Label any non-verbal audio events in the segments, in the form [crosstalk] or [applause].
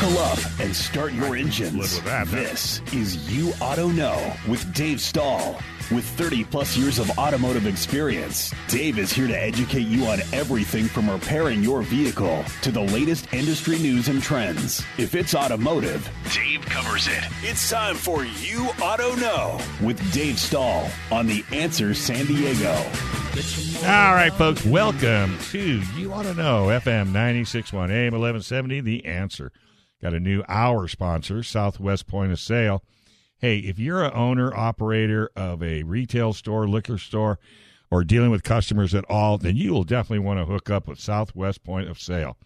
Buckle up and start your engines. that? This is You Auto Know with Dave Stall. With 30 plus years of automotive experience, Dave is here to educate you on everything from repairing your vehicle to the latest industry news and trends. If it's automotive, Dave covers it. It's time for You Auto Know with Dave Stall on The Answer San Diego. All right, folks, welcome to You Want to Know, FM 961 AM 1170, The Answer. Got a new hour sponsor, Southwest Point of Sale. Hey, if you're a owner, operator of a retail store, liquor store, or dealing with customers at all, then you will definitely want to hook up with Southwest Point of Sale.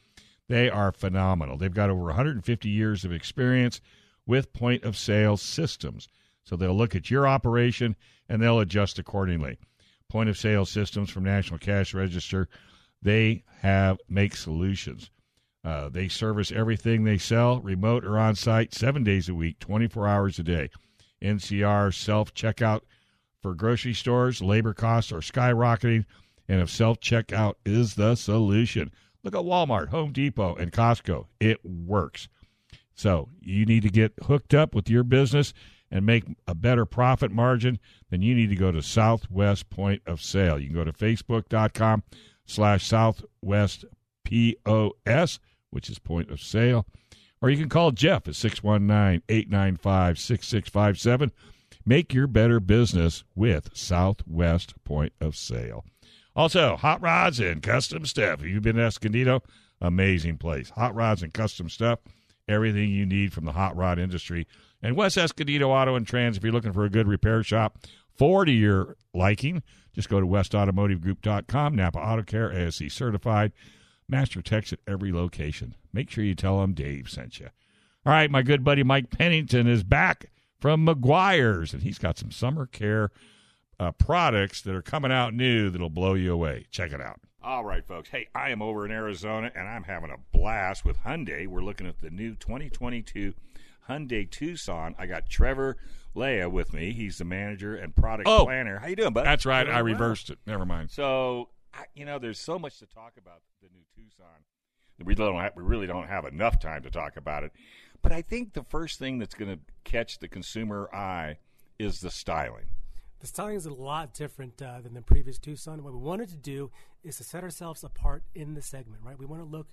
They are phenomenal. They've got over 150 years of experience with point of sale systems. So they'll look at your operation and they'll adjust accordingly. Point of sale systems from National Cash Register, they have make solutions. Uh, they service everything they sell, remote or on site, seven days a week, 24 hours a day. NCR self checkout for grocery stores, labor costs are skyrocketing, and if self checkout is the solution, look at Walmart, Home Depot, and Costco. It works. So you need to get hooked up with your business and make a better profit margin, then you need to go to Southwest Point of Sale. You can go to facebook.com slash Southwest POS, which is point of sale, or you can call Jeff at 619 895 6657. Make your better business with Southwest Point of Sale. Also, Hot Rods and Custom Stuff. If you've been to Escondido, amazing place. Hot Rods and Custom Stuff, everything you need from the hot rod industry. And West Escondido Auto and Trans, if you're looking for a good repair shop for to your liking, just go to westautomotivegroup.com. Napa Auto Care, ASE certified. Master Techs at every location. Make sure you tell them Dave sent you. All right, my good buddy Mike Pennington is back from Meguiar's, and he's got some summer care uh, products that are coming out new that'll blow you away. Check it out. All right, folks. Hey, I am over in Arizona, and I'm having a blast with Hyundai. We're looking at the new 2022 Hyundai Tucson. I got Trevor Leah with me. He's the manager and product Oh. planner. How you doing, bud? That's right. I well. reversed it. Never mind. So, I, you know, there's so much to talk about the new Tucson. We don't have, we really don't have enough time to talk about it. But I think the first thing that's going to catch the consumer eye is the styling. The styling is a lot different uh, than the previous Tucson. What we wanted to do is to set ourselves apart in the segment, right? We want to look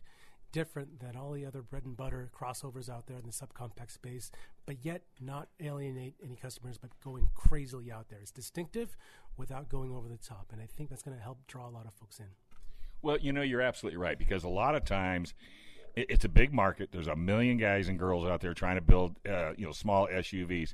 different than all the other bread and butter crossovers out there in the subcompact space, but yet not alienate any customers, but going crazily out there. It's distinctive without going over the top, and I think that's going to help draw a lot of folks in. Well, you know, you're absolutely right because a lot of times it's a big market. There's a million guys and girls out there trying to build, uh, you know, small SUVs.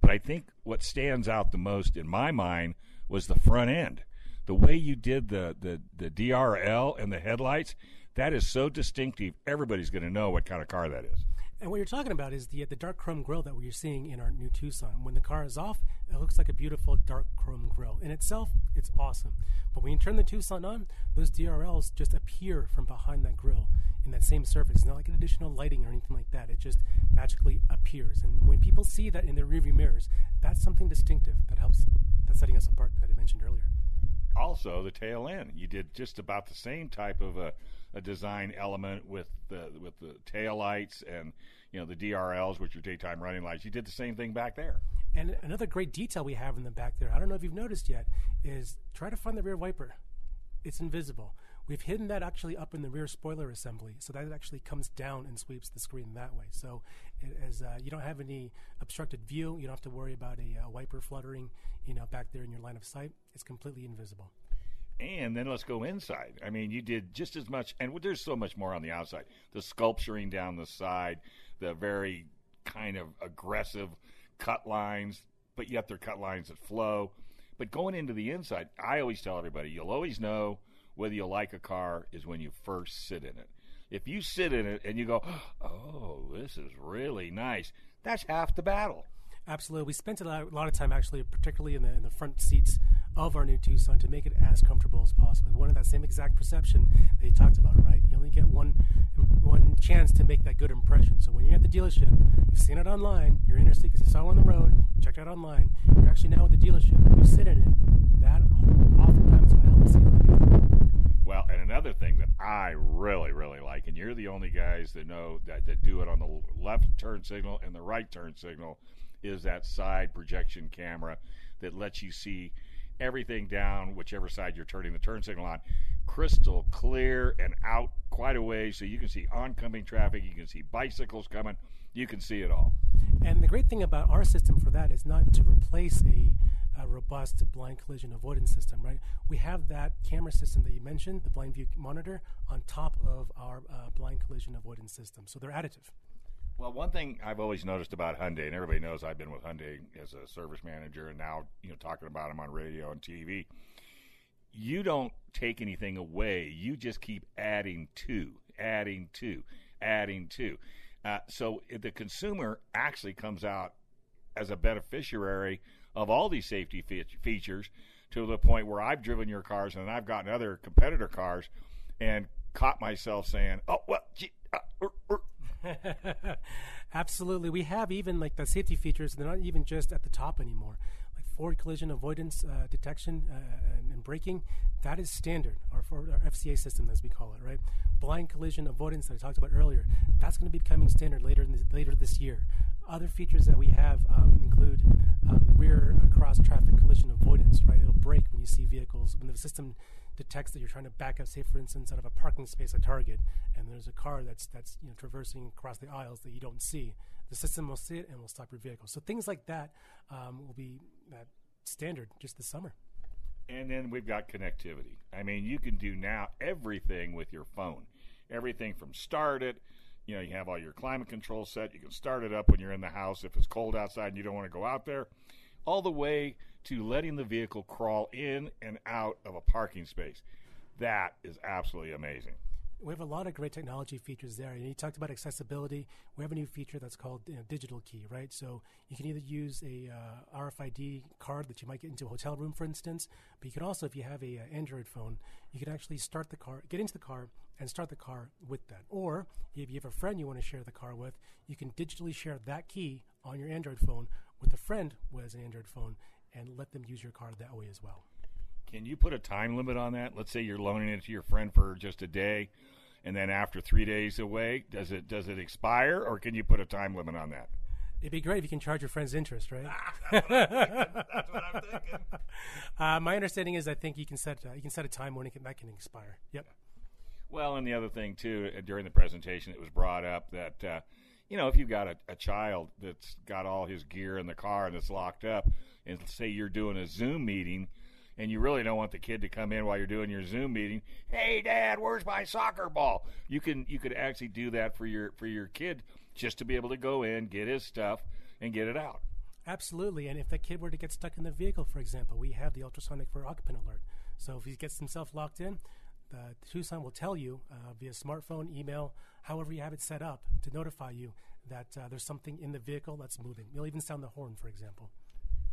But I think what stands out the most in my mind was the front end. The way you did the the, the DRL and the headlights, that is so distinctive. Everybody's going to know what kind of car that is. And what you're talking about is the the dark chrome grille that we're seeing in our new Tucson. When the car is off, it looks like a beautiful dark chrome grille. In itself, it's awesome. But when you turn the Tucson on, those DRLs just appear from behind that grille in that same surface. It's not like an additional lighting or anything like that. It just magically appears. And when people see that in their rearview mirrors, that's something distinctive that helps that's setting us apart that I mentioned earlier. also the tail end. You did just about the same type of a, a design element with the with the tail lights and you know the DRLs, which are daytime running lights. You did the same thing back there. And another great detail we have in the back there, I don't know if you've noticed yet, is try to find the rear wiper. It's invisible. We've hidden that actually up in the rear spoiler assembly, so that it actually comes down and sweeps the screen that way. So, it, as uh, you don't have any obstructed view, you don't have to worry about a, uh wiper fluttering, you know, back there in your line of sight. It's completely invisible. And then let's go inside. I mean, you did just as much, and there's so much more on the outside. The sculpturing down the side, the very kind of aggressive cut lines, but yet they're cut lines that flow. But going into the inside, I always tell everybody, you'll always know whether you like a car is when you first sit in it. If you sit in it and you go, [gasps] oh, this is really nice, that's half the battle. Absolutely. We spent a lot, of time actually, particularly in the, in the front seats of our new Tucson to make it as comfortable as possible. We wanted that same exact perception that you talked about, right? You only get one one chance to make that good impression. So when you're at the dealership, you've seen it online, you're interested because you saw it on the road, you checked it out online, you're actually now at the dealership, you sit in it. That oftentimes will help the. Well, and another thing that I really, really like, and you're the only guys that know that, that do it on the left turn signal and the right turn signal, is that side projection camera that lets you see everything down whichever side you're turning the turn signal on crystal clear and out quite a way so you can see oncoming traffic you can see bicycles coming you can see it all. And the great thing about our system for that is not to replace a, a robust blind collision avoidance system right? We have that camera system that you mentioned the blind view monitor on top of our uh, blind collision avoidance system. So they're additive well, one thing I've always noticed about Hyundai, and everybody knows I've been with Hyundai as a service manager, and now you know talking about them on radio and TV. You don't take anything away; you just keep adding to, adding to, adding to. Uh, so the consumer actually comes out as a beneficiary of all these safety fe- features to the point where I've driven your cars and I've gotten other competitor cars and caught myself saying, "Oh well, [laughs] Absolutely. We have even like the safety features, they're not even just at the top anymore. Like forward collision avoidance uh, detection uh, and, and, braking, that is standard, our, our FCA system, as we call it, right? Blind collision avoidance that I talked about earlier, that's going to be becoming standard later, this, later this year. Other features that we have um, include um, rear cross traffic collision avoidance, right? It'll brake when you see vehicles, when the system detects that you're trying to back up, say for instance, out of a parking space at Target, and there's a car that's that's you know traversing across the aisles that you don't see, the system will see it and will stop your vehicle. So things like that um, will be uh, standard just this summer. And then we've got connectivity. I mean, you can do now everything with your phone. Everything from start it, you know, you have all your climate control set. You can start it up when you're in the house if it's cold outside and you don't want to go out there, all the way to letting the vehicle crawl in and out of a parking space. That is absolutely amazing. We have a lot of great technology features there. And you talked about accessibility. We have a new feature that's called you know, digital key, right? So you can either use a uh, RFID card that you might get into a hotel room, for instance, but you can also, if you have a uh, Android phone, you can actually start the car, get into the car, and start the car with that. Or if you have a friend you want to share the car with, you can digitally share that key on your Android phone with a friend who has an Android phone, and let them use your card that way as well. Can you put a time limit on that? Let's say you're loaning it to your friend for just a day, and then after three days away, does it does it expire, or can you put a time limit on that? It'd be great if you can charge your friends interest, right? [laughs] That's what I'm thinking. Uh, my understanding is I think you can set uh, you can set a time when it can, that can expire. Yep. Well, and the other thing too, uh, during the presentation, it was brought up that uh, you know if you've got a, a child that's got all his gear in the car and it's locked up, and say you're doing a Zoom meeting and you really don't want the kid to come in while you're doing your Zoom meeting. Hey, Dad, where's my soccer ball? You can you could actually do that for your for your kid just to be able to go in, get his stuff, and get it out. Absolutely, and if that kid were to get stuck in the vehicle, for example, we have the ultrasonic for occupant alert. So if he gets himself locked in, the Tucson will tell you uh, via smartphone, email, however you have it set up, to notify you that uh, there's something in the vehicle that's moving. You'll even sound the horn, for example.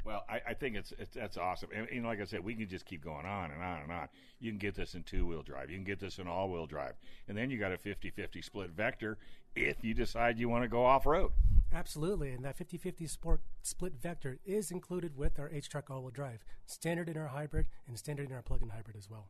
Well, I, I think it's, it's that's awesome, and, and like I said, we can just keep going on and on and on. You can get this in two wheel drive, you can get this in all wheel drive, and then you got a 50-50 split vector if you decide you want to go off road. Absolutely, and that 50-50 sport split vector is included with our HTRAC all-wheel drive, standard in our hybrid and standard in our plug-in hybrid as well.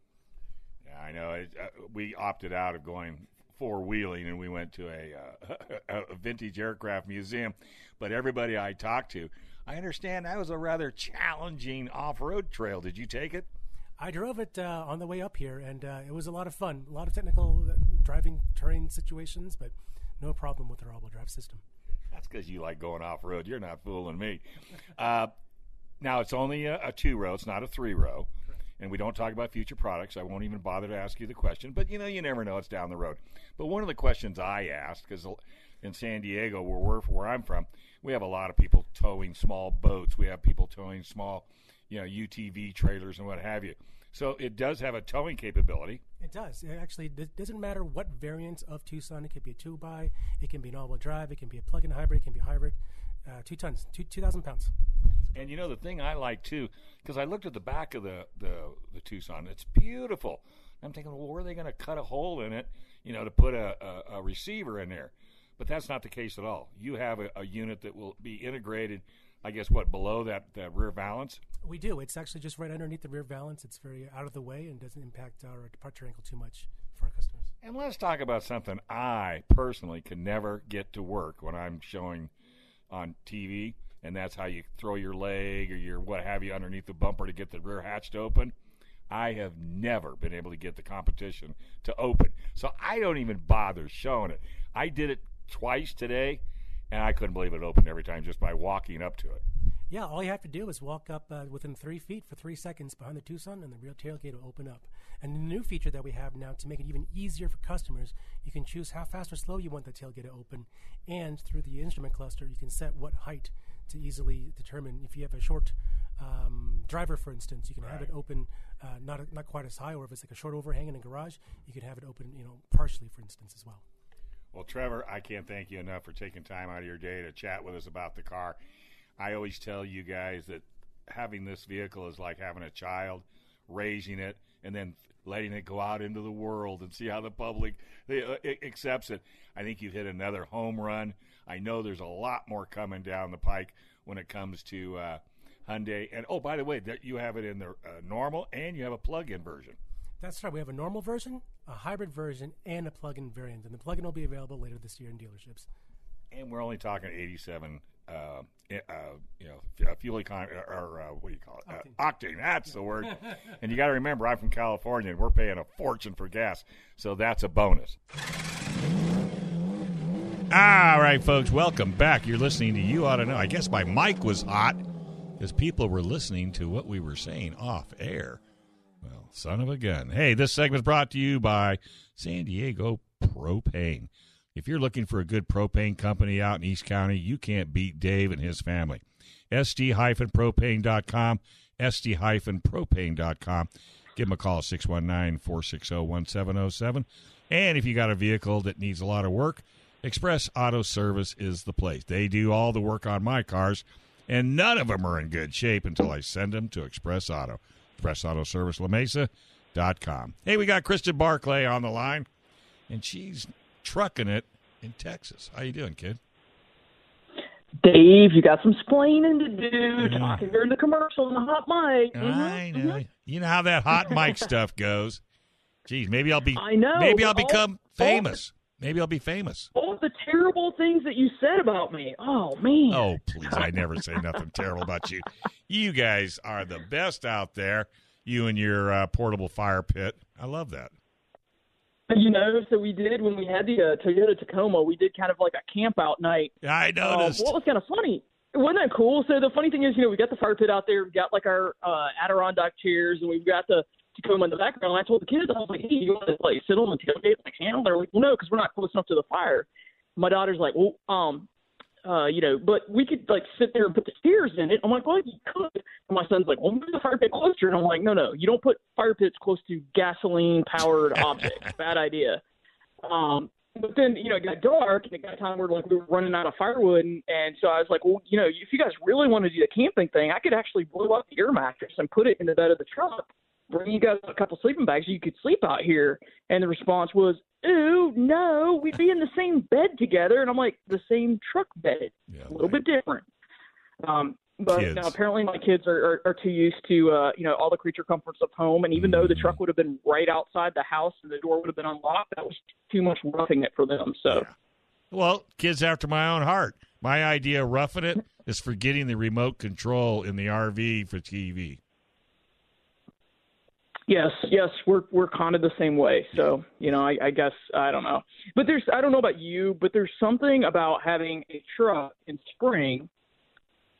Yeah, I know. It, uh, we opted out of going four wheeling and we went to a, uh, [laughs] a vintage aircraft museum. But everybody I talked to, I understand that was a rather challenging off road trail. Did you take it? I drove it uh, on the way up here, and uh, it was a lot of fun. A lot of technical uh, driving terrain situations, but no problem with the all-wheel drive system. That's because you like going off road. You're not fooling me. Uh, now it's only a, a two row; it's not a three row and we don't talk about future products. I won't even bother to ask you the question, but you know, you never know; it's down the road. But one of the questions I asked, because in San Diego, where we're where I'm from, we have a lot of people towing small boats. We have people towing small, you know, UTV trailers and what have you. So it does have a towing capability. It does. It actually it doesn't matter what variant of Tucson. It can be a two by, it can be an all-wheel drive, it can be a plug-in hybrid, it can be hybrid. Uh, two tons, two two thousand pounds. And you know the thing I like too, because I looked at the back of the the, the Tucson. It's beautiful. I'm thinking, well, where are they going to cut a hole in it, you know, to put a, a, a, receiver in there? But that's not the case at all. You have a, a unit that will be integrated I guess what below that, that rear valance. We do. It's actually just right underneath the rear valance. It's very out of the way and doesn't impact our departure angle too much for our customers. And let's talk about something I personally can never get to work when I'm showing on TV, and that's how you throw your leg or your what have you underneath the bumper to get the rear hatch to open. I have never been able to get the competition to open. So I don't even bother showing it. I did it twice today, and I couldn't believe it opened every time just by walking up to it. Yeah, all you have to do is walk up uh, within three feet for three seconds behind the Tucson, and the rear tailgate will open up. And the new feature that we have now to make it even easier for customers, you can choose how fast or slow you want the tailgate to open, and through the instrument cluster, you can set what height to easily determine if you have a short um, driver, for instance, you can have it open uh, not not quite as high, or if it's like a short overhang in a garage, you can have it open, you know, partially, for instance, as well. Well, Trevor, I can't thank you enough for taking time out of your day to chat with us about the car. I always tell you guys that having this vehicle is like having a child, raising it, and then letting it go out into the world and see how the public uh, accepts it. I think you've hit another home run. I know there's a lot more coming down the pike when it comes to uh, Hyundai. And oh, by the way, that you have it in the uh, normal and you have a plug-in version. That's right. We have a normal version, a hybrid version, and a plug-in variant. And the plug-in will be available later this year in dealerships. And we're only talking 87 uh, uh, you know, fuel economy, or uh, what do you call it? Uh, octane. octane. That's the word. [laughs] and you got to remember, I'm from California, and we're paying a fortune for gas, so that's a bonus. All right, folks, welcome back. You're listening to You Auto Know. I guess my mic was hot because people were listening to what we were saying off air. Well, son of a gun. Hey, this segment is brought to you by San Diego Propane. If you're looking for a good propane company out in East County, you can't beat Dave and his family. SD-propane.com, SD-propane.com. Give them a call, 619-460-1707. And if you got a vehicle that needs a lot of work, Express Auto Service is the place. They do all the work on my cars, and none of them are in good shape until I send them to Express Auto. Express Auto Service, LaMesa.com. Hey, we got Kristen Barclay on the line, and she's trucking it in Texas. How you doing, kid? Dave, you got some splaining to do. Yeah. Talking during the commercial on the hot mic. Mm-hmm. I know. Mm-hmm. You know how that hot mic stuff goes. Geez, maybe I'll be. [laughs] I know. Maybe I'll become all, famous. Maybe I'll be famous. All the terrible things that you said about me. Oh man. Oh please! I never say nothing terrible about you. You guys are the best out there. You and your uh, portable fire pit. I love that. You know, so we did when we had the uh, Toyota Tacoma. We did kind of like a camp out night. Yeah, I um, noticed. Uh, what was kind of funny? Wasn't that cool? So the funny thing is, you know, we got the fire pit out there. We got like our uh, Adirondack chairs, and we've got the Tacoma in the background. And I told the kids, I was like, "Hey, you want to like sit on the tailgate like handle?" They're like, "Well, no, because we're not close enough to the fire." My daughter's like, "Well, um, uh, you know, but we could like sit there and put the stairs in it. I'm like, well, you could. And my son's like, well, move the fire pit closer. And I'm like, no, no, you don't put fire pits close to gasoline powered [laughs] objects. Bad idea. Um, but then you know it got dark and it got time where like we were running out of firewood and, and so I was like, well, you know, if you guys really want to do the camping thing, I could actually blow up the air mattress and put it in the bed of the truck, bring you guys a couple sleeping bags, so you could sleep out here. And the response was, ooh, no, we'd be in the same bed together. And I'm like, the same truck bed, yeah, a little bit different. Um, but kids. now apparently my kids are, are, are too used to uh, you know all the creature comforts of home, and even mm though the mm-hmm. truck would have been right outside the house and the door would have been unlocked, that was too much roughing it for them. So, yeah. well, kids after my own heart. My idea of roughing it is forgetting the remote control in the RV for TV. Yes, yes, we're we're kind of the same way. So you know, I, I guess I don't know, but there's I don't know about you, but there's something about having a truck in spring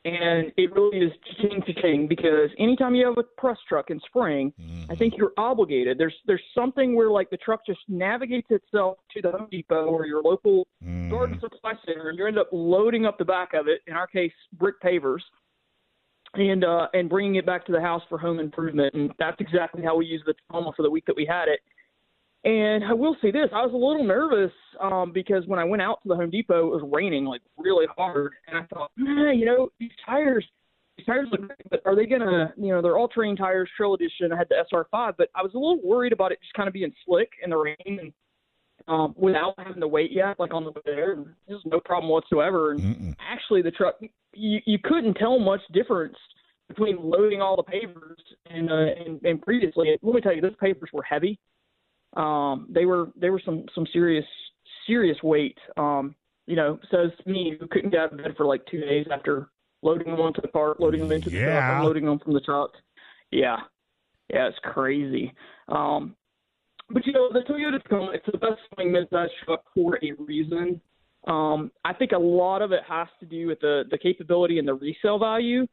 and it really is ching to ching because anytime you have a press truck in spring, mm-hmm. I think you're obligated. There's there's something where like the truck just navigates itself to the Home Depot or your local mm-hmm. garden supply center, and you end up loading up the back of it. In our case, brick pavers, and uh, and bringing it back to the house for home improvement. And that's exactly how we used the Tacoma for the week that we had it. And I will say this: I was a little nervous um, because when I went out to the Home Depot, it was raining like really hard, and I thought, man, you know, these tires, these tires look great, but are they gonna, you know, they're all-terrain tires, Trail Edition. I had the SR5, but I was a little worried about it just kind of being slick in the rain and um, without having to wait yet, like on the way there. There's no problem whatsoever. And Mm-mm. actually, the truck you you couldn't tell much difference between loading all the papers and uh, and, and previously. Let me tell you, those papers were heavy. Um, they were they were some some serious serious weight. Um, you know, says me who couldn't get out of bed for like two days after loading them onto the cart, loading them into the Yeah. truck, unloading them from the truck. Yeah, yeah, it's crazy. Um, but you know, the Toyota Tacoma, it's the best selling midsize truck for a reason. Um, I think a lot of it has to do with the the capability and the resale value,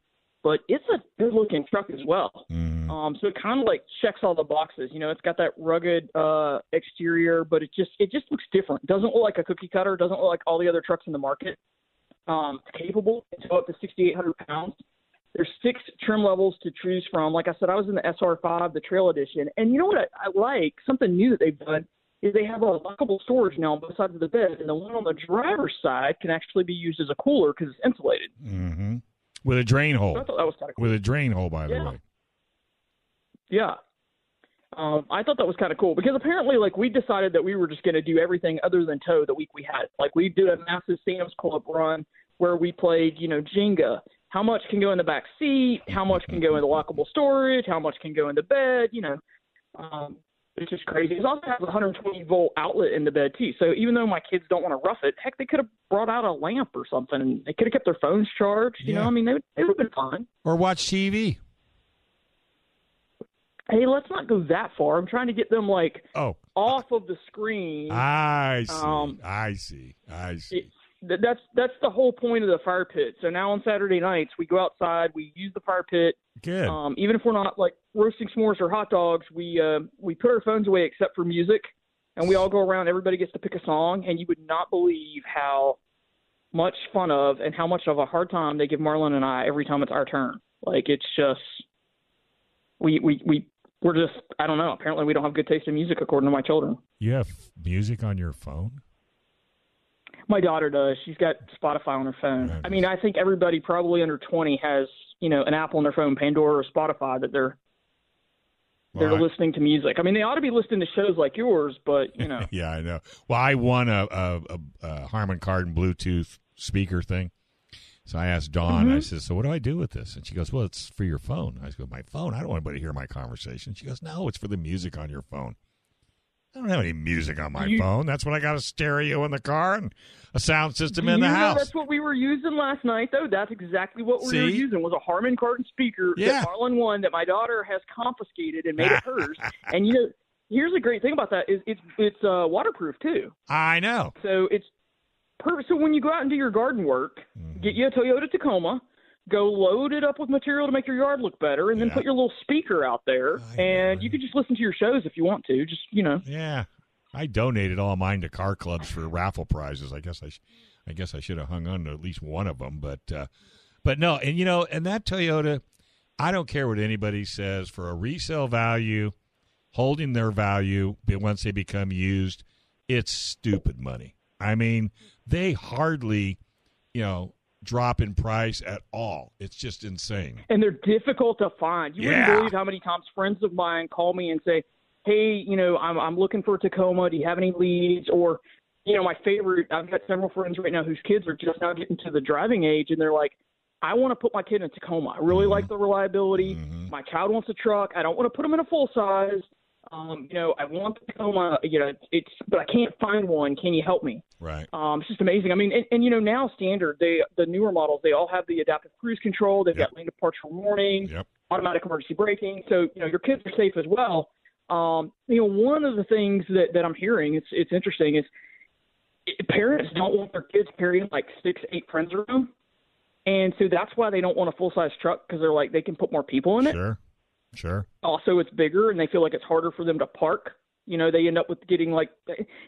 but it's a good looking truck as well. Mhm. Um, so it kind of like checks all the boxes. You know, it's got that rugged uh, exterior, but it just it just looks different. Doesn't look like a cookie cutter. Doesn't look like all the other trucks in the market. Um, it's capable. It's up to 6,800 pounds. There's six trim levels to choose from. Like I said, I was in the SR5, the Trail Edition, and you know what I, I like? Something new that they've done is they have a lockable storage now on both sides of the bed, and the one on the driver's side can actually be used as a cooler because it's insulated. Mhm. With a drain So hole. I thought that was kind of cool. With a drain hole, by the Yeah. way. Yeah. Um, I thought that was kind of cool because apparently, like, we decided that we were just going to do everything other than tow the week we had. Like, we did a massive Sam's Club run where we played, you know, Jenga. How much can go in the back seat? How much can go in the lockable storage? How much can go in the bed? You know, um, it's just crazy. It also has a 120 volt outlet in the bed too. So even though my kids don't want to rough it, heck, they could have brought out a lamp or something, and they could have kept their phones charged. You Yeah. know, I mean, they would, they would have been fine. Or watch TV. Hey, let's not go that far. I'm trying to get them like Oh, off of the screen. I see. Um, I see. I see. That's that's the whole point of the fire pit. So now on Saturday nights we go outside, we use the fire pit. Good. Um, even if we're not like roasting s'mores or hot dogs, we uh, we put our phones away except for music, and we all go around. Everybody gets to pick a song, and you would not believe how much fun of and how much of a hard time they give Marlon and I every time it's our turn. Like it's just we we we we're just I don't know. Apparently we don't have good taste in music according to my children. you have music on your phone? My daughter does. She's got Spotify on her phone. Right. I mean, I think everybody probably under 20 has, you know, an Apple on their phone, Pandora or Spotify that they're they're Well, listening to music. I mean, they ought to be listening to shows like yours, but you know, [laughs] yeah, I know. Well, I won a, a, a, a Harman Kardon Bluetooth speaker thing. So I asked Dawn, Mm-hmm. I said, So what do I do with this? And she goes, Well, it's for your phone. I go, My phone? I don't want anybody to hear my conversation. She goes, No, it's for the music on your phone. I don't have any music on my You- phone. That's when I got a stereo in the car and a sound system in the house. That's what we were using last night, though. That's exactly what we were using was a Harman Kardon speaker Yeah. that Marlon won that my daughter has confiscated and made it hers. [laughs] and you know, here's the great thing about that is it's it's uh, waterproof too. I know. So it's perfect. So when you go out and do your garden work, get you a Toyota Tacoma, go load it up with material to make your yard look better, and then Yeah. put your little speaker out there, I and know. you can just listen to your shows if you want to. Just you know, Yeah, I donated all mine to car clubs for raffle prizes. I guess I, sh- I guess I should have hung on to at least one of them. But, uh, but no, and you know, and that Toyota, I don't care what anybody says for a resale value, holding their value, once they become used, it's stupid money. I mean, they hardly, you know, drop in price at all. It's just insane. and they're difficult to find. You Yeah. wouldn't believe how many times friends of mine call me and say, "Hey, you know, I'm I'm looking for a Tacoma. Do you have any leads?" Or, you know, my favorite. I've got several friends right now whose kids are just now getting to the driving age, and they're like, "I want to put my kid in a Tacoma. I really like the reliability. Mhm. My child wants a truck. I don't want to put him in a full size. Um, you know, I want to the Tacoma. You know, it's but I can't find one. Can you help me?" Right. Um, it's just amazing. I mean, and, and you know, now standard, they the newer models, they all have the adaptive cruise control. They've Yep. got lane departure warning, Yep. automatic emergency braking. So you know, your kids are safe as well. Um, you know, one of the things that that I'm hearing, it's it's interesting, is parents don't want their kids carrying like six, eight friends around, and so that's why they don't want a full size truck because they're like they can put more people in it Sure. Sure. also it's bigger and they feel like it's harder for them to park. You know, they end up with getting like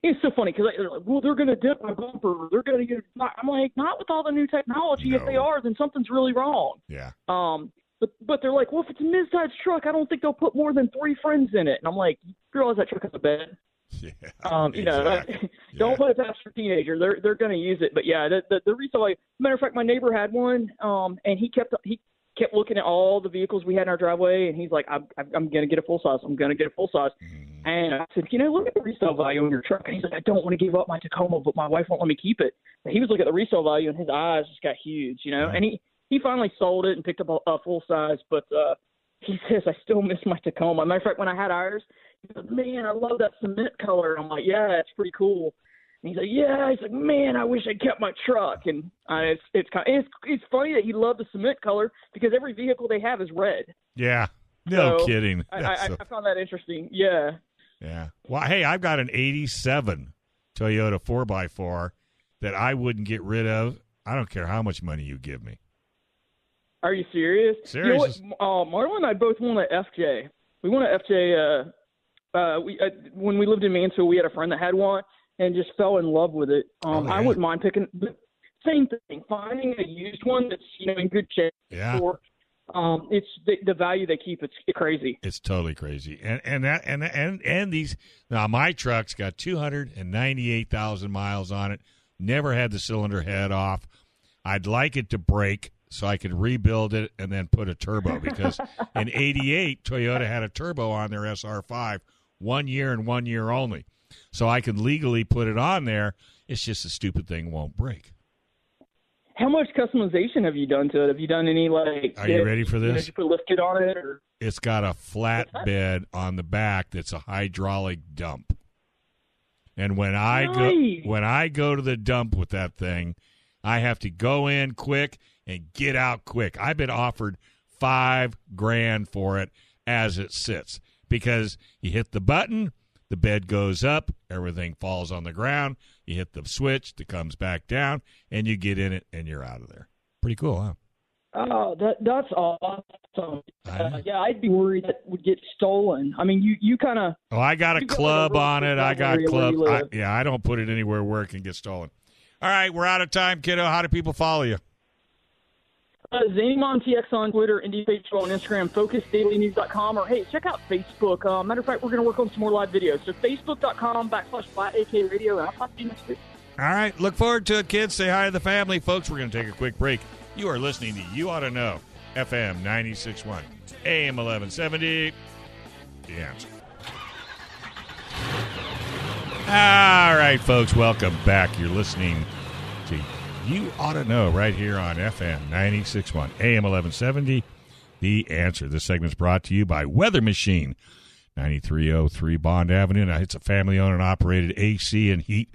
it's so funny because they're like, well, they're going to dip my bumper. They're going to get. I'm like, not with all the new technology. If they are, then something's really wrong. Yeah. Um, but but they're like, well, if it's a mid-sized truck, I don't think they'll put more than three friends in it. And I'm like, you realize that truck has a bed. [laughs] Yeah. Um, you know, [laughs] don't Yeah. put it past your teenager. They're they're going to use it. But yeah, the the, the resale. Matter of fact, my neighbor had one, um, and he kept he kept looking at all the vehicles we had in our driveway, and he's like, I'm I'm, going to get a full size. I'm going to get a full size. Mhm. And I said, you know, look at the resale value on your truck. And he's like, I don't want to give up my Tacoma, but my wife won't let me keep it. And he was looking at the resale value, and his eyes just got huge, you know. Right. And he he finally sold it and picked up a, a full size. But uh, he [laughs] says I still miss my Tacoma. Matter of fact, when I had ours, he goes, "Man, I love that cement color." I'm like, "Yeah, it's pretty cool." And he's like, "Yeah." He's like, "Man, I wish I kept my truck." And uh, it's it's kind of, it's it's funny that he loved the cement color because every vehicle they have is red. Yeah. No So, kidding. I, I, so- I found that interesting. Yeah. yeah. Well, hey, I've got an 87 Toyota 4x4 that I wouldn't get rid of. I don't care how much money you give me. Are you serious? Serious. You know? Uh, Marlon and I both want an FJ. We want an FJ. Uh, uh, we uh, when we lived in Mansfield, we had a friend that had one and just fell in love with it. Um, Oh, I wouldn't mind picking. The same thing. Finding a used one that's you know in good shape. Yeah. For, um, it's the, the value they keep. It's crazy. It's totally crazy. And and that and and and these now my truck's got 298,000 miles on it. Never had the cylinder head off. I'd like it to break so I could rebuild it and then put a turbo because [laughs] in 88 Toyota had a turbo on their SR5 one year and one year only. So I could legally put it on there. It's just a stupid thing won't break. How much customization have you done to it? Have you done any like? Are you ready for You know, this? did you put lift kit on it or? It's got a flat bed on the back that's a hydraulic dump. And when I Nice. go when I go to the dump with that thing, I have to go in quick and get out quick. I've been offered 5 grand for it as it sits because you hit the button, the bed goes up, everything falls on the ground, you hit the switch, it comes back down and you get in it and you're out of there. Pretty cool, huh? Oh, that that's awesome. Uh, yeah, I'd be worried that would get stolen. I mean, you you kind of Oh, I got a club on it. I got club. I, yeah, I don't put it anywhere where it can get stolen. All right, we're out of time, kiddo. How do people follow you? Uh, Zanimon TX on Twitter, Indie Baseball on Instagram, FocusDailyNews.com, or hey, check out Facebook. Uh, matter of fact, we're going to work on some more live videos. So Facebook.com backslash Flat AK Radio, and I'll talk to you next week. All right, look forward to it, kids. Say hi to the family, folks. We're going to take a quick break. You are listening to You Auto Know, FM 96.1, AM 1170. The answer. All right, folks, welcome back. You're listening You Auto Know right here on FM 96.1, AM 1170. The answer. This segment's brought to you by Weather Machine, 9303 Bond Avenue. Now, it's a family owned and operated AC and heat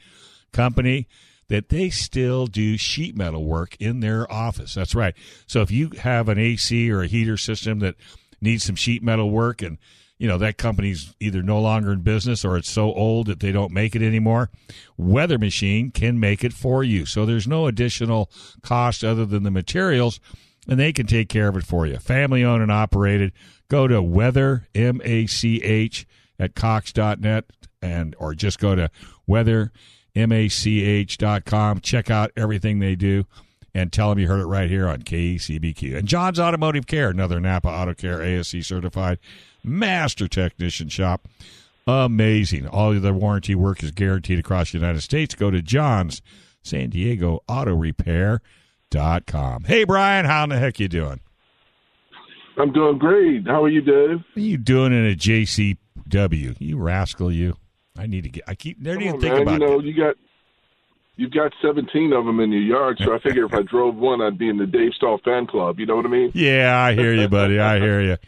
company that they still do sheet metal work in their office. That's right. So if you have an AC or a heater system that needs some sheet metal work and you know that company's either no longer in business or it's so old that they don't make it anymore, Weather Machine can make it for you. So there's no additional cost other than the materials and they can take care of it for you. Family owned and operated. Go to weather M A C H at cox.net and or just go to weather mach.com. Check out everything they do and tell them you heard it right here on KCBQ. And John's Automotive Care, another Napa Auto Care ASE certified master technician shop. Amazing. All of their warranty work is guaranteed across the United States. Go to John's San Diego Auto Repair.com. Hey Brian, how in the heck you doing? I'm doing great. How are you, Dave? What are you doing in a JCW? You rascal, you. I need to get. I keep. Come even think man. about you know, that. you got you've got 17 of them in your yard, so I figure if I [laughs] drove one, I'd be in the Dave Stall fan club. You know what I mean? Yeah, I hear you, buddy. I hear you. [laughs]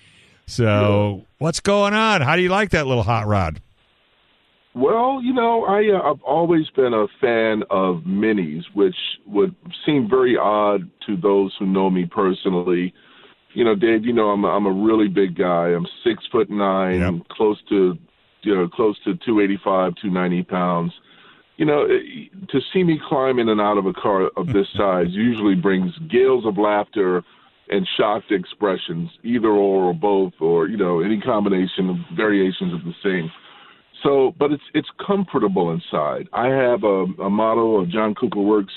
So, what's going on? How do you like that little hot rod? Well, you know, I uh, I've always been a fan of minis, which would seem very odd to those who know me personally. You know, Dave, you know I'm a, I'm a really big guy. I'm six foot nine, Yep. close to you know close to 285, 290 pounds. You know, to see me climb in and out of a car of this [laughs] size usually brings gales of laughter and shocked expressions, either or or both, or you know any combination of variations of the same. So, but it's it's comfortable inside. I have a, a model of John Cooper Works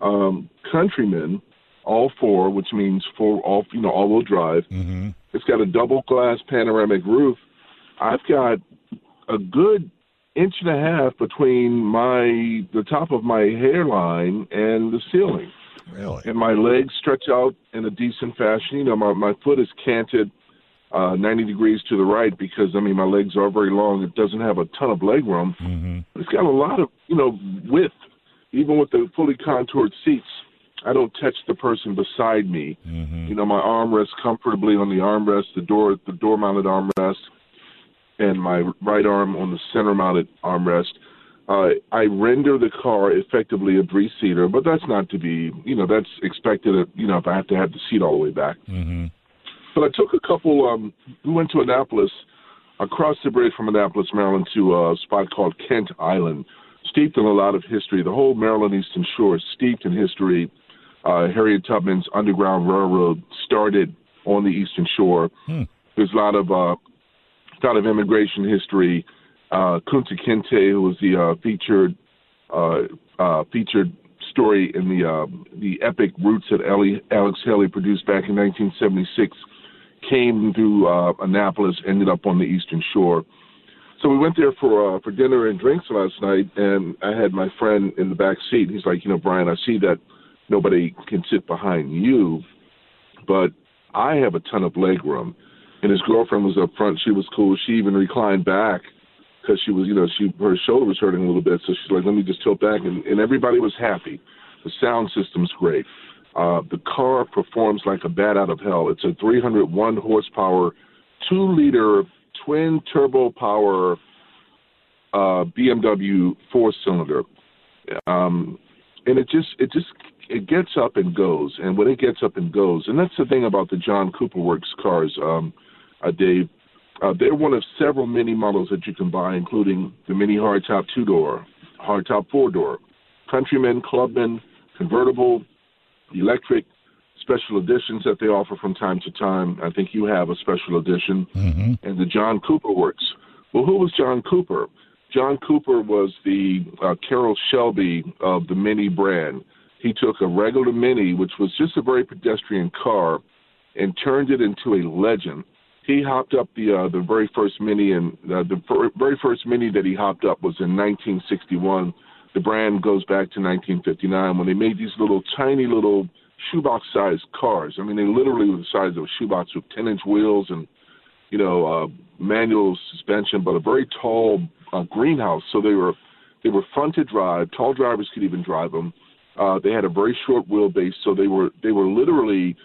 um, Countryman, all four, which means four all you know all wheel drive. Mm-hmm. It's got a double glass panoramic roof. I've got a good inch and a half between my the top of my hairline and the ceiling Really? and my legs stretch out in a decent fashion. You know, my my foot is canted uh, 90 degrees to the right because I mean my legs are very long. It doesn't have a ton of leg room. Mm-hmm. It's got a lot of you know width, even with the fully contoured seats. I don't touch the person beside me. Mm-hmm. You know, my arm rests comfortably on the armrest, the door, the door mounted armrest, and my right arm on the center mounted armrest. Uh, I render the car effectively a three seater, but that's not to be, you know, that's expected. Of, you know, if I have to have the seat all the way back. Mm-hmm. But I took a couple. Um, we went to Annapolis, across the bridge from Annapolis, Maryland, to a spot called Kent Island, steeped in a lot of history. The whole Maryland Eastern Shore is steeped in history. Uh, Harriet Tubman's Underground Railroad started on the Eastern Shore. Hmm. There's a lot of uh, a lot of immigration history. Uh, Kunta Kinte, who was the uh, featured uh, uh, featured story in the uh, the epic Roots that Ellie, Alex Haley produced back in 1976, came through Annapolis, ended up on the Eastern Shore. So we went there for uh, for dinner and drinks last night, and I had my friend in the back seat. He's like, you know, Brian, I see that nobody can sit behind you, but I have a ton of leg room. And his girlfriend was up front. She was cool. She even reclined back because she was, you know, she her shoulder was hurting a little bit. So she's like, let me just tilt back, and, and everybody was happy. The sound system's great. Uh, the car performs like a bat out of hell. It's a 301 horsepower, two liter twin turbo power uh, BMW four cylinder, um, and it just it just it gets up and goes. And when it gets up and goes, and that's the thing about the John Cooper Works cars, um, uh, Dave. Uh, they're one of several mini models that you can buy, including the mini hardtop two door, hardtop four door, Countryman, Clubman, convertible, electric, special editions that they offer from time to time. I think you have a special edition, Mm-hmm. and the John Cooper Works. Well, who was John Cooper? John Cooper was the uh, Carroll Shelby of the Mini brand. He took a regular Mini, which was just a very pedestrian car, and turned it into a legend. He hopped up the uh, the very first Mini, and uh, the fir- very first Mini that he hopped up was in 1961. The brand goes back to 1959 when they made these little tiny little shoebox-sized cars. I mean, they literally were the size of a shoebox with 10-inch wheels and you know uh, manual suspension, but a very tall uh, greenhouse. So they were they were fun to drive. Tall drivers could even drive them. Uh, they had a very short wheelbase, so they were they were literally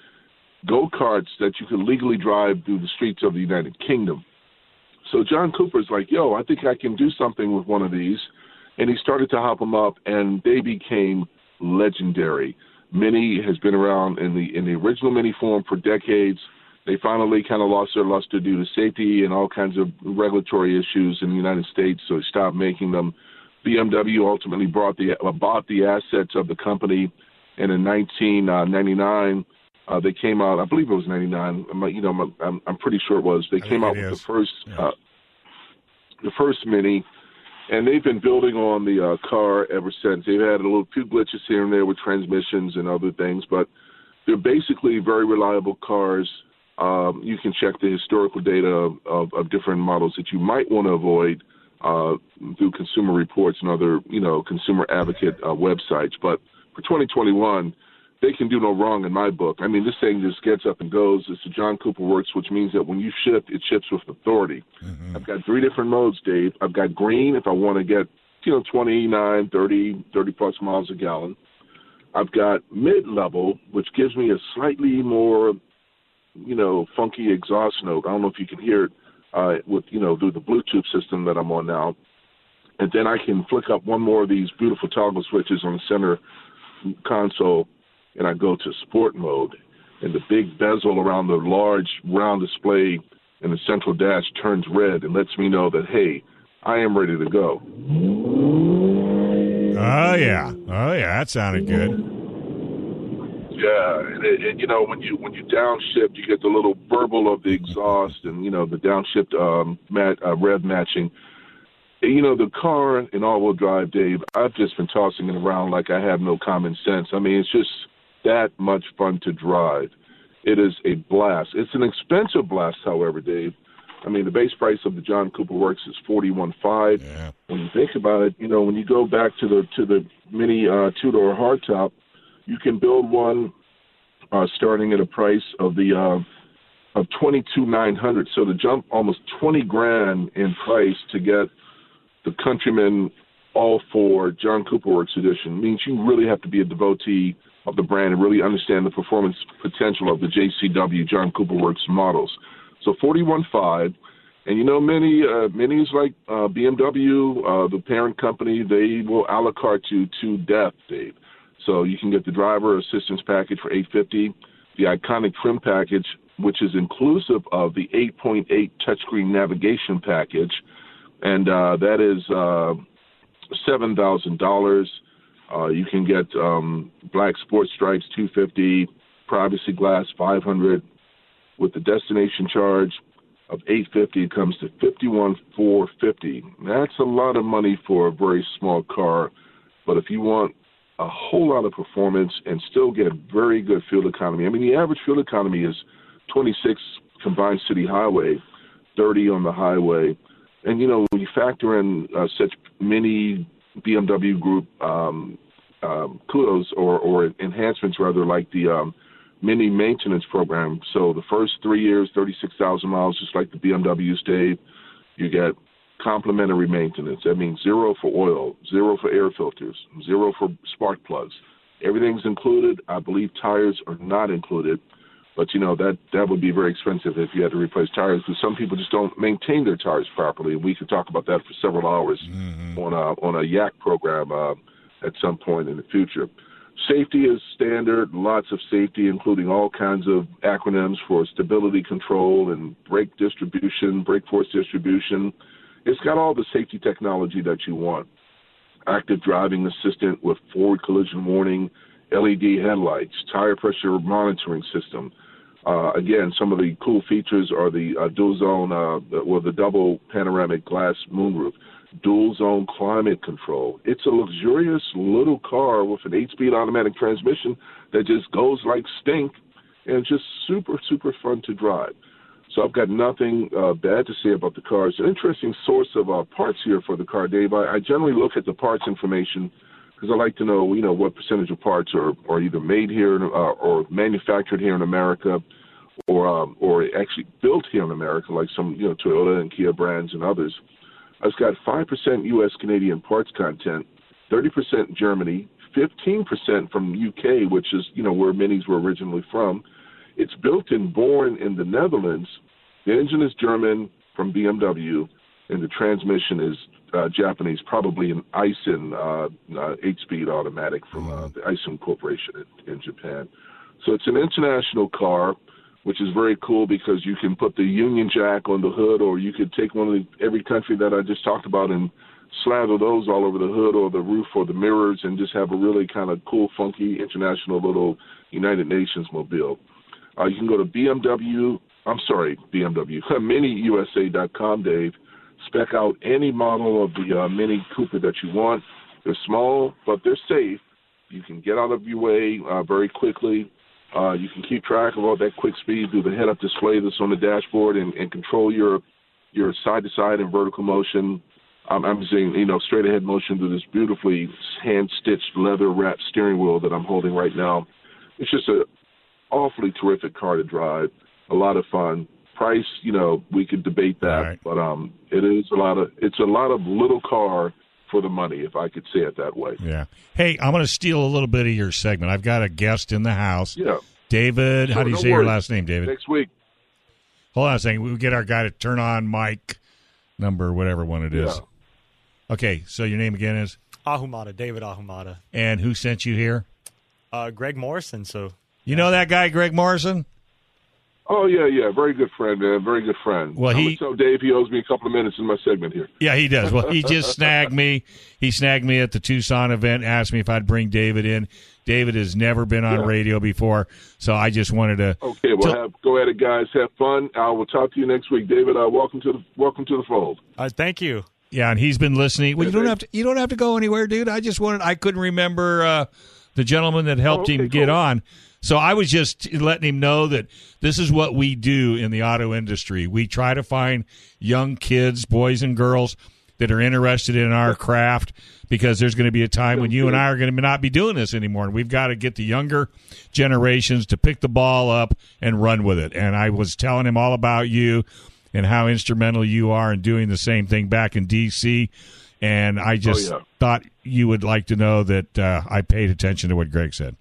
go karts that you could legally drive through the streets of the United Kingdom. So John Cooper's like, yo, I think I can do something with one of these, and he started to hop them up, and they became legendary. Mini has been around in the in the original Mini form for decades. They finally kind of lost their luster due to safety and all kinds of regulatory issues in the United States, so they stopped making them. BMW ultimately brought the bought the assets of the company, and in 1999 uh, they came out. I believe it was 99. You know, I'm, I'm, I'm pretty sure it was. They I came out with is. the first Yeah. uh, the first Mini, and they've been building on the uh, car ever since. They've had a little few glitches here and there with transmissions and other things, but they're basically very reliable cars. Um, you can check the historical data of, of, of different models that you might want to avoid uh, through Consumer Reports and other, you know, consumer advocate uh, websites. But for 2021, they can do no wrong in my book. I mean, this thing just gets up and goes. It's the John Cooper Works, which means that when you shift, it shifts with authority. Mm-hmm. I've got three different modes, Dave. I've got green if I want to get, you know, 29, 30, 30 plus miles a gallon. I've got mid level, which gives me a slightly more, you know, funky exhaust note. I don't know if you can hear it uh, with, you know, through the Bluetooth system that I'm on now. And then I can flick up one more of these beautiful toggle switches on the center console, and I go to sport mode. And the big bezel around the large round display in the central dash turns red and lets me know that, hey, I am ready to go. Oh yeah, oh yeah, that sounded good. Yeah, and, it, and you know when you when you downshift, you get the little burble of the exhaust, and you know the downshift um, mat, uh, rev matching. You know the car in all-wheel drive, Dave. I've just been tossing it around like I have no common sense. I mean, it's just that much fun to drive. It is a blast. It's an expensive blast, however, Dave. I mean, the base price of the John Cooper Works is forty-one five Yeah. when you think about it, you know, when you go back to the to the mini uh, two door hardtop, you can build one uh, starting at a price of the uh, of twenty two nine hundred. So to jump almost twenty grand in price to get the Countryman all for John Cooper Works edition means you really have to be a devotee of the brand and really understand the performance potential of the JCW John Cooper Works models. So 41.5, and you know many uh, many like uh, BMW, uh, the parent company, they will a la carte you to death, Dave. So you can get the driver assistance package for 850, the iconic trim package, which is inclusive of the 8.8 touchscreen navigation package, and uh, that is uh, seven thousand dollars. Uh, you can get um, black sports stripes 250, privacy glass 500, with the destination charge of 850 it comes to 51,450. That's a lot of money for a very small car, but if you want a whole lot of performance and still get very good fuel economy. I mean, the average fuel economy is 26 combined city highway, 30 on the highway. And, you know, when you factor in uh, such many BMW group um, um, kudos or, or enhancements, rather, like the um, mini maintenance program. So the first three years, 36,000 miles, just like the BMW Dave, you get complimentary maintenance. That means zero for oil, zero for air filters, zero for spark plugs. Everything's included. I believe tires are not included, but you know that that would be very expensive if you had to replace tires. Because some people just don't maintain their tires properly. We could talk about that for several hours mm-hmm. on a on a Yak program uh, at some point in the future. Safety is standard, lots of safety, including all kinds of acronyms for stability control and brake distribution, brake force distribution. It's got all the safety technology that you want. Active driving assistant with forward collision warning, LED headlights, tire pressure monitoring system. Uh, again, some of the cool features are the uh, dual zone, uh, or the double panoramic glass moonroof dual zone climate control. It's a luxurious little car with an eight speed automatic transmission that just goes like stink and just super, super fun to drive. So I've got nothing uh, bad to say about the car. It's an interesting source of uh, parts here for the car, Dave. I, I generally look at the parts information because I like to know, you know, what percentage of parts are, are either made here uh, or manufactured here in America, or um, or actually built here in America, like some, you know, Toyota and Kia brands and others. It's got 5% U.S. Canadian parts content, 30% Germany, 15% from UK, which is you know where minis were originally from. It's built and born in the Netherlands. The engine is German from BMW, and the transmission is uh, Japanese, probably an Aisin uh, uh, eight-speed automatic from uh, the Aisin Corporation in, in Japan. So it's an international car which is very cool because you can put the Union Jack on the hood, or you could take one of the, every country that I just talked about and slather those all over the hood or the roof or the mirrors, and just have a really kind of cool, funky international little United Nations mobile. Uh, you can go to BMW. I'm sorry, BMW. [laughs] MiniUSA.com, Dave. Spec out any model of the uh, Mini Cooper that you want. They're small, but they're safe. You can get out of your way uh, very quickly uh, you can keep track of all that quick speed through the head-up display that's on the dashboard and, and control your your side-to-side and vertical motion. I'm, I'm saying, you know, straight-ahead motion through this beautifully hand-stitched leather-wrapped steering wheel that I'm holding right now. It's just a awfully terrific car to drive. A lot of fun. Price, you know, we could debate that, right. but um, it is a lot of it's a lot of little car for the money, if I could say it that way. Yeah. Hey, I'm going to steal a little bit of your segment. I've got a guest in the house. Yeah. David, how do you say your last name, David? Next week. Hold on a second. We get our guy to turn on mic number, whatever one it is. Yeah. Okay, so your name again is? Ahumada, David Ahumada. And who sent you here? Uh, Greg Morrison. So You yeah. know that guy, Greg Morrison? Oh yeah, yeah, very good friend, man, very good friend. Well, he so Dave he owes me a couple of minutes in my segment here. Yeah, he does. Well, he just [laughs] snagged me. He snagged me at the Tucson event. Asked me if I'd bring David in. David has never been on yeah. radio before, so I just wanted to. Okay, well, have, go at it, guys. Have fun. I will talk to you next week, David. Uh, welcome to the welcome to the fold. Uh, thank you. Yeah, and he's been listening. Well, you don't have to. You don't have to go anywhere, dude. I just wanted. I couldn't remember uh, the gentleman that helped oh, okay, him get cool. on. So I was just letting him know that this is what we do in the auto industry. We try to find young kids, boys and girls that are interested in our craft because there's going to be a time when you and I are going to not be doing this anymore. And we've got to get the younger generations to pick the ball up and run with it. And I was telling him all about you and how instrumental you are in doing the same thing back in D.C. And I just Oh, yeah. thought you would like to know that uh, I paid attention to what Greg said.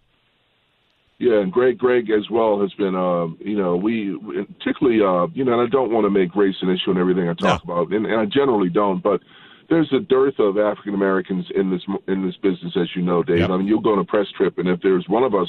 Yeah, and Greg, Greg as well has been, um, you know, we particularly, uh, you know, and I don't want to make race an issue in everything I talk about, and, and I generally don't, but there's a dearth of African Americans in this in this business, as you know, Dave. Yep. I mean, you'll go on a press trip, and if there's one of us,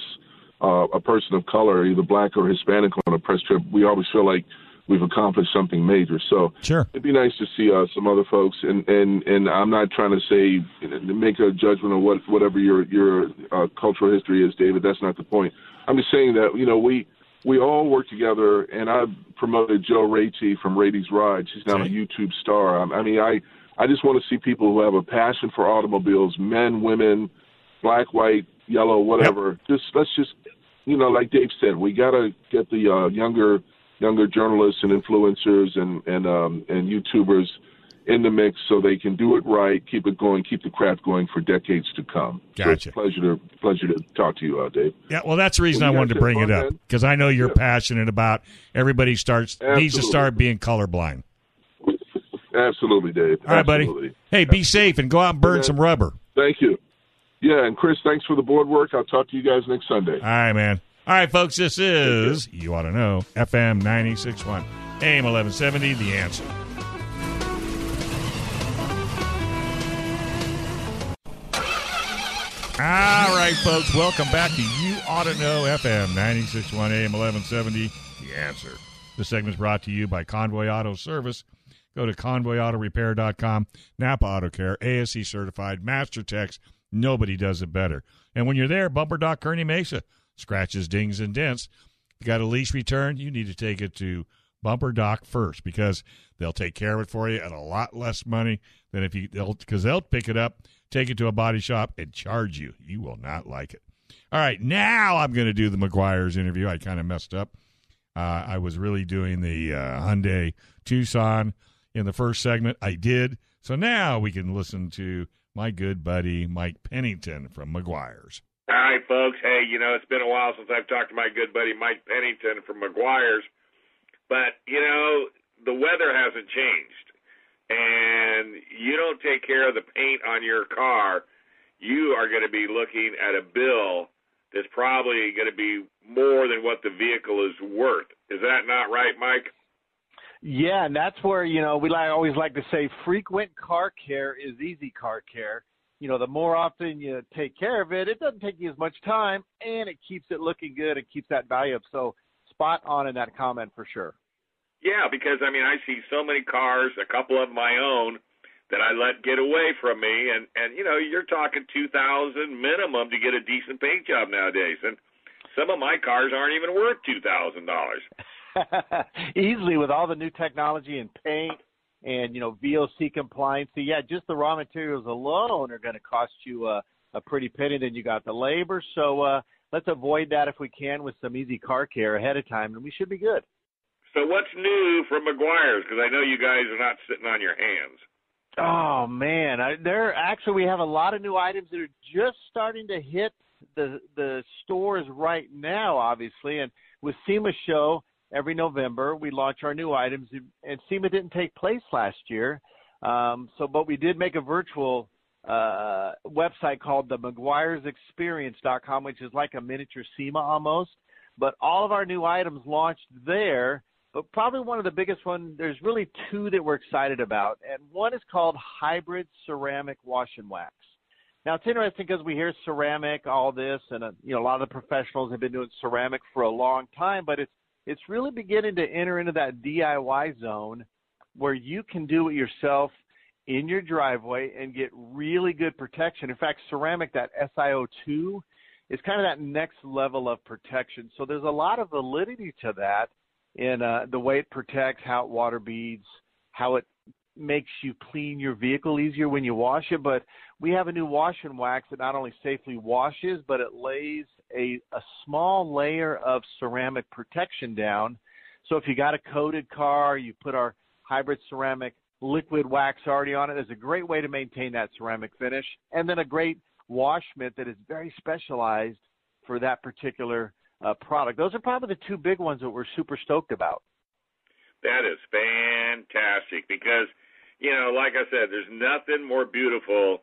uh, a person of color, either black or Hispanic, on a press trip, we always feel like we've accomplished something major. So Sure. it'd be nice to see uh, some other folks, and and and I'm not trying to say make a judgment on what whatever your your uh, cultural history is, David. That's not the point. I'm just saying that you know we we all work together, and I promoted Joe Raty from Raty's Ride. He's now a YouTube star. I, I mean, I I just want to see people who have a passion for automobiles, men, women, black, white, yellow, whatever. Just let's just you know, like Dave said, we got to get the uh, younger younger journalists and influencers and and um, and YouTubers in the mix so they can do it right, keep it going, keep the craft going for decades to come. Gotcha. a pleasure to pleasure to talk to you, uh, Dave. Yeah, well, that's the reason Well, I wanted to bring it up because I know you're Yeah. passionate about everybody starts needs to start being colorblind. Absolutely, Dave. All right, buddy. Absolutely. Hey, be safe and go out and burn some rubber. Thank you. Yeah, and Chris, thanks for the board work. I'll talk to you guys next Sunday. All right, man. All right, folks, this is, You Auto Know, FM 961, AM 1170, The Answer. All right, folks, welcome back to You Auto Know, FM 961, AM 1170, The Answer. This segment is brought to you by Convoy Auto Service. Go to convoyautorepair.com, Napa Auto Care, ASE certified, Master Techs. Nobody does it better. And when you're there, Bumper Dock Kearney Mesa, scratches, dings, and dents. You got a lease return, you need to take it to Bumper Dock first because they'll take care of it for you at a lot less money than if you they'll because they'll pick it up, take it to a body shop, and charge you. You will not like it. All right, now I'm going to do the Meguiar's interview. I kind of messed up. Uh, I was really doing the uh, Hyundai Tucson in the first segment. I did. So now we can listen to my good buddy Mike Pennington from Meguiar's. All right, folks. Hey, you know, it's been a while since I've talked to my good buddy Mike Pennington from Meguiar's. But, you know, the weather hasn't changed. And you don't take care of the paint on your car, you are going to be looking at a bill that's probably going to be more than what the vehicle is worth. Is that not right, Mike? Yeah, and that's where you know we like always like to say frequent car care is easy car care. You know, the more often you take care of it, it doesn't take you as much time, and it keeps it looking good and keeps that value up. So spot on in that comment for sure. Yeah, because I mean, I see so many cars, a couple of my own, that I let get away from me, and and you know, you're talking two thousand minimum to get a decent paint job nowadays, and some of my cars aren't even worth two thousand dollars. [laughs] Easily with all the new technology and paint and you know VOC compliance. So yeah, just the raw materials alone are going to cost you a, a pretty penny. Then you got the labor. So uh, let's avoid that if we can with some easy car care ahead of time, and we should be good. So what's new from Meguiar's? Because I know you guys are not sitting on your hands. Oh man, I, there actually we have a lot of new items that are just starting to hit the the stores right now, obviously. And with SEMA Show every November, we launch our new items, and SEMA didn't take place last year. Um, so, but we did make a virtual uh, website called the Meguiar'sExperience.com, which is like a miniature SEMA almost. But all of our new items launched there. But probably one of the biggest one, there's really two that we're excited about. And one is called Hybrid Ceramic Wash and Wax. Now it's interesting because we hear ceramic, all this, and uh, you know a lot of the professionals have been doing ceramic for a long time, but it's it's really beginning to enter into that DIY zone where you can do it yourself in your driveway and get really good protection. In fact, ceramic that SiO2 is kind of that next level of protection. So there's a lot of validity to that in uh, the way it protects, how it water beads, how it makes you clean your vehicle easier when you wash it. But we have a new wash and wax that not only safely washes, but it lays a, a small layer of ceramic protection down. So if you got a coated car, you put our hybrid ceramic liquid wax already on it. There's a great way to maintain that ceramic finish. And then a great wash mitt that is very specialized for that particular uh, product. Those are probably the two big ones that we're super stoked about. That is fantastic because you know, like I said, there's nothing more beautiful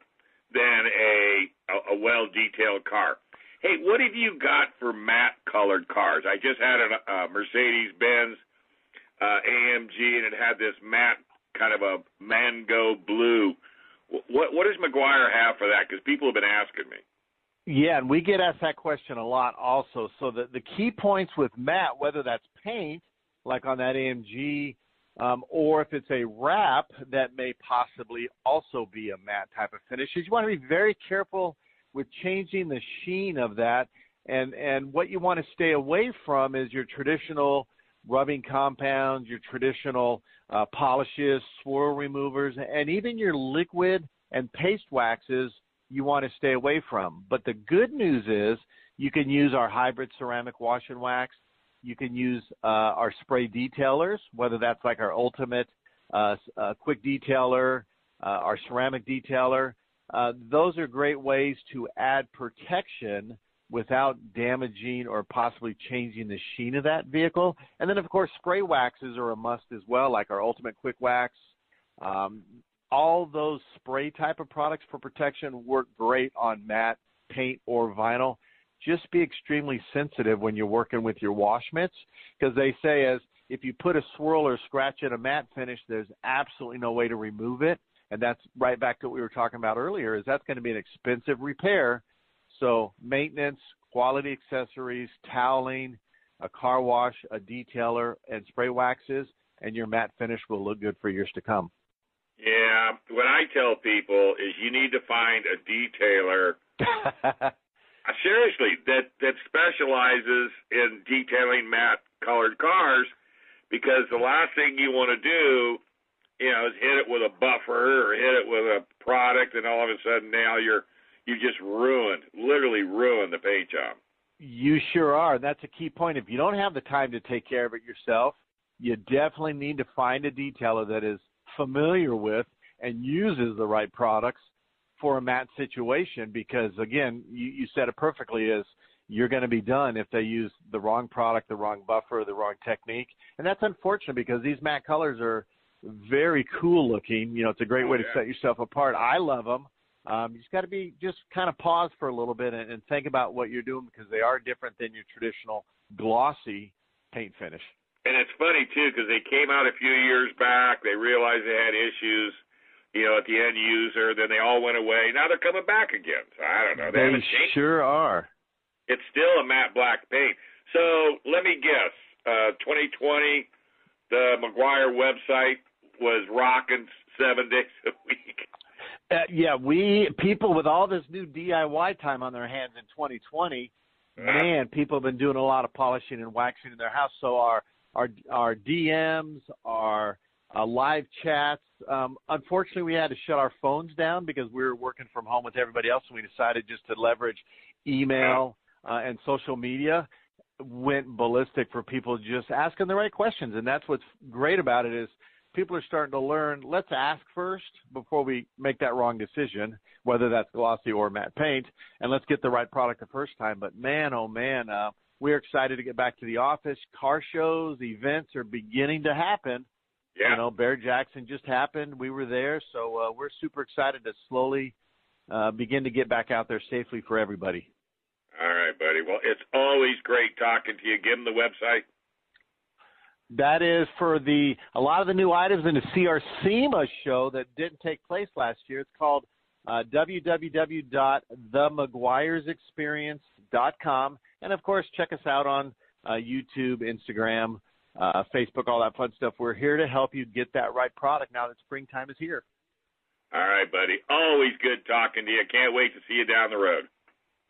than a a, a well detailed car. Hey, what have you got for matte colored cars? I just had a, a Mercedes Benz uh, AMG, and it had this matte kind of a mango blue. What what does Meguiar have for that? Because people have been asking me. Yeah, and we get asked that question a lot also. So the the key points with matte, whether that's paint, like on that AMG, um, or if it's a wrap that may possibly also be a matte type of finish, is you want to be very careful with changing the sheen of that. And and what you want to stay away from is your traditional rubbing compounds, your traditional uh, polishes, swirl removers, and even your liquid and paste waxes you want to stay away from. But the good news is you can use our hybrid ceramic wash and wax. You can use uh, our spray detailers, whether that's like our ultimate uh, uh, quick detailer, uh, our ceramic detailer. Uh, those are great ways to add protection without damaging or possibly changing the sheen of that vehicle. And then, of course, spray waxes are a must as well, like our Ultimate Quick Wax. Um, all those spray type of products for protection work great on matte paint or vinyl. Just be extremely sensitive when you're working with your wash mitts because they say as if you put a swirl or scratch in a matte finish, there's absolutely no way to remove it. And that's right back to what we were talking about earlier is that's going to be an expensive repair so maintenance, quality accessories, toweling, a car wash, a detailer, and spray waxes, and your matte finish will look good for years to come. Yeah, what I tell people is you need to find a detailer. [laughs] seriously, that that specializes in detailing matte colored cars, because the last thing you want to do, you know, is hit it with a buffer or hit it with a product, and all of a sudden now you're you just ruined, literally ruined the paint job. You sure are. That's a key point. If you don't have the time to take care of it yourself, you definitely need to find a detailer that is familiar with and uses the right products for a matte situation because again you, you said it perfectly is you're going to be done if they use the wrong product the wrong buffer the wrong technique. And that's unfortunate because these matte colors are very cool looking. You know it's a great oh, way to set yourself apart. I love them um, you just got to be just kind of pause for a little bit and, and think about what you're doing because they are different than your traditional glossy paint finish. And it's funny too because they came out a few years back. They realized they had issues, you know, at the end user. Then they all went away. Now they're coming back again. So I don't know. They, they sure are. It's still a matte black paint. So let me guess. Uh, 2020, the Meguiar website was rocking seven [laughs] days a week. Uh, yeah, we people with all this new DIY time on their hands in 2020, man, people have been doing a lot of polishing and waxing in their house. So our our our DMs, our uh, live chats. Um, unfortunately, we had to shut our phones down because we were working from home with everybody else, and we decided just to leverage email uh, and social media. Went ballistic for people just asking the right questions, and that's what's great about it is people are starting to learn let's ask first before we make that wrong decision, whether that's glossy or matte paint, and let's get the right product the first time. But man, oh man, uh, we're excited to get back to the office. Car shows, events are beginning to happen. Yeah. You know, Barrett-Jackson just happened. We were there, so uh, we're super excited to slowly uh, begin to get back out there safely for everybody. All right, buddy. Well, it's always great talking to you. Give them the website. That is for the a lot of the new items in the CR SEMA show that didn't take place last year. It's called uh, and of course, check us out on uh, YouTube, Instagram, uh, Facebook, all that fun stuff. We're here to help you get that right product now that springtime is here. All right, buddy. Always good talking to you. Can't wait to see you down the road.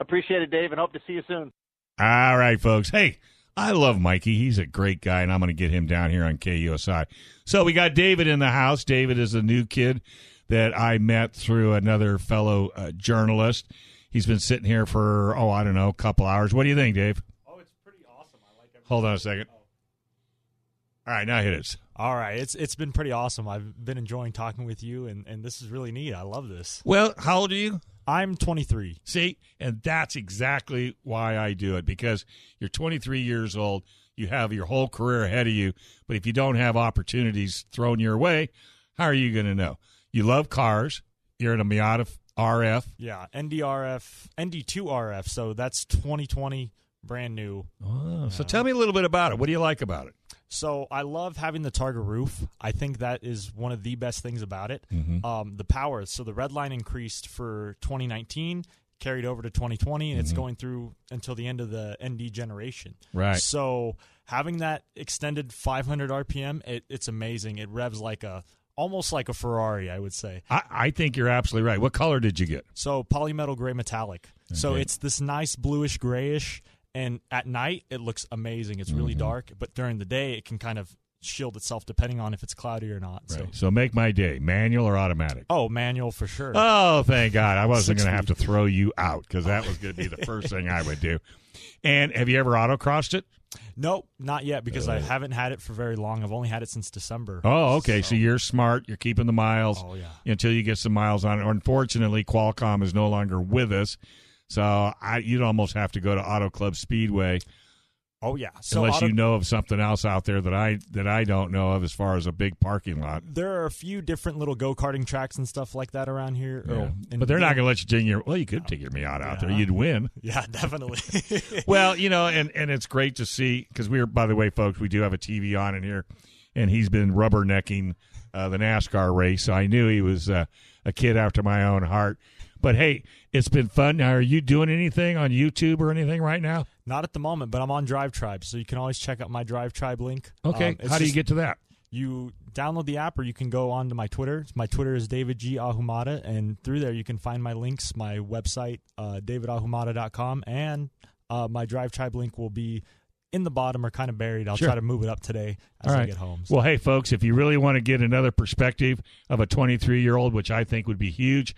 Appreciate it, Dave, and hope to see you soon. All right, folks. Hey. I love Mikey. He's a great guy, and I'm going to get him down here on KUSI. So we got David in the house. David is a new kid that I met through another fellow uh, journalist. He's been sitting here for, oh, I don't know, a couple hours. What do you think, Dave? Oh, it's pretty awesome. I like everything. Hold on a second. All right, now hit us. All right, it's it's been pretty awesome. I've been enjoying talking with you, and, and this is really neat. I love this. Well, how old are you? I'm 23. See, and that's exactly why I do it because you're 23 years old. You have your whole career ahead of you, but if you don't have opportunities thrown your way, How are you going to know? You love cars. You're in a Miata RF. Yeah, NDRF, ND2RF. So that's 2020, brand new. Oh, so tell me a little bit about it. What do you like about it? So I love having the Targa roof. I think that is one of the best things about it. Mm-hmm. Um, the power. So the red line increased for 2019, carried over to 2020, and it's going through until the end of the ND generation. Right. So having that extended 500 RPM, it, it's amazing. It revs like a almost like a Ferrari, I would say. I, I think you're absolutely right. What color did you get? So polymetal gray metallic. So it's this nice bluish grayish, and at night it looks amazing. It's Mm-hmm. really dark, but during the day it can kind of shield itself depending on if it's cloudy or not. So. So make my day. Manual or automatic? Oh, manual for sure. Oh, thank God. I wasn't going to have to throw you out because that was going to be the first thing I would do. And have you ever autocrossed it? nope, not yet because I haven't had it for very long. I've only had it since December. Oh, okay. So, you're smart. You're keeping the miles Oh, yeah. until you get some miles on it. Unfortunately, Qualcomm is no longer with us. So I, you'd almost have to go to Auto Club Speedway Oh yeah. So unless auto- you know of something else out there that I that I don't know of as far as a big parking lot. there are a few different little go karting tracks and stuff like that around here. Yeah. Oh, but they're not going to let you take your. Well, you could take your Miata out there. You'd win. [laughs] Yeah, definitely. [laughs] well, you know, and and it's great to see because we're by the way, folks, we do have a TV on in here, and he's been rubbernecking uh, the NASCAR race. So I knew he was uh, a kid after my own heart. But hey, it's been fun. Now, are you doing anything on YouTube or anything right now? not at the moment, but I'm on Drive Tribe, so you can always check out my Drive Tribe link. Okay, Um, how do you get to that? you download the app or you can go on to my Twitter. My Twitter is David G. Ahumada, and through there you can find my links, my website, uh, davidahumada.com, and uh, my Drive Tribe link will be in the bottom or kind of buried. I'll Sure. try to move it up today as All I get home. So- Well, hey, folks, if you really want to get another perspective of a 23 year old, which I think would be huge,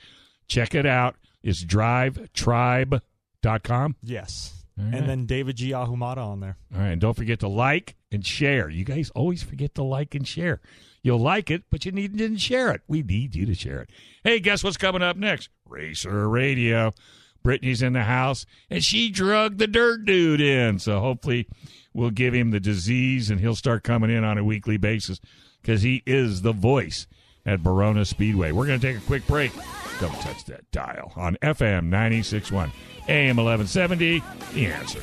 check it out. It's drivetribe.com. yes. All right. And then David G. Ahumada on there. All right, and don't forget to like and share. You guys always forget to like and share. You'll like it, but you need to share it. We need you to share it. Hey, guess what's coming up next? Racer Radio. Brittany's in the house, and she drugged the dirt dude in. So hopefully, we'll give him the disease, and he'll start coming in on a weekly basis because he is the voice at Barona Speedway. We're going to take a quick break. Don't touch that dial on FM 96.1, AM 1170. The answer.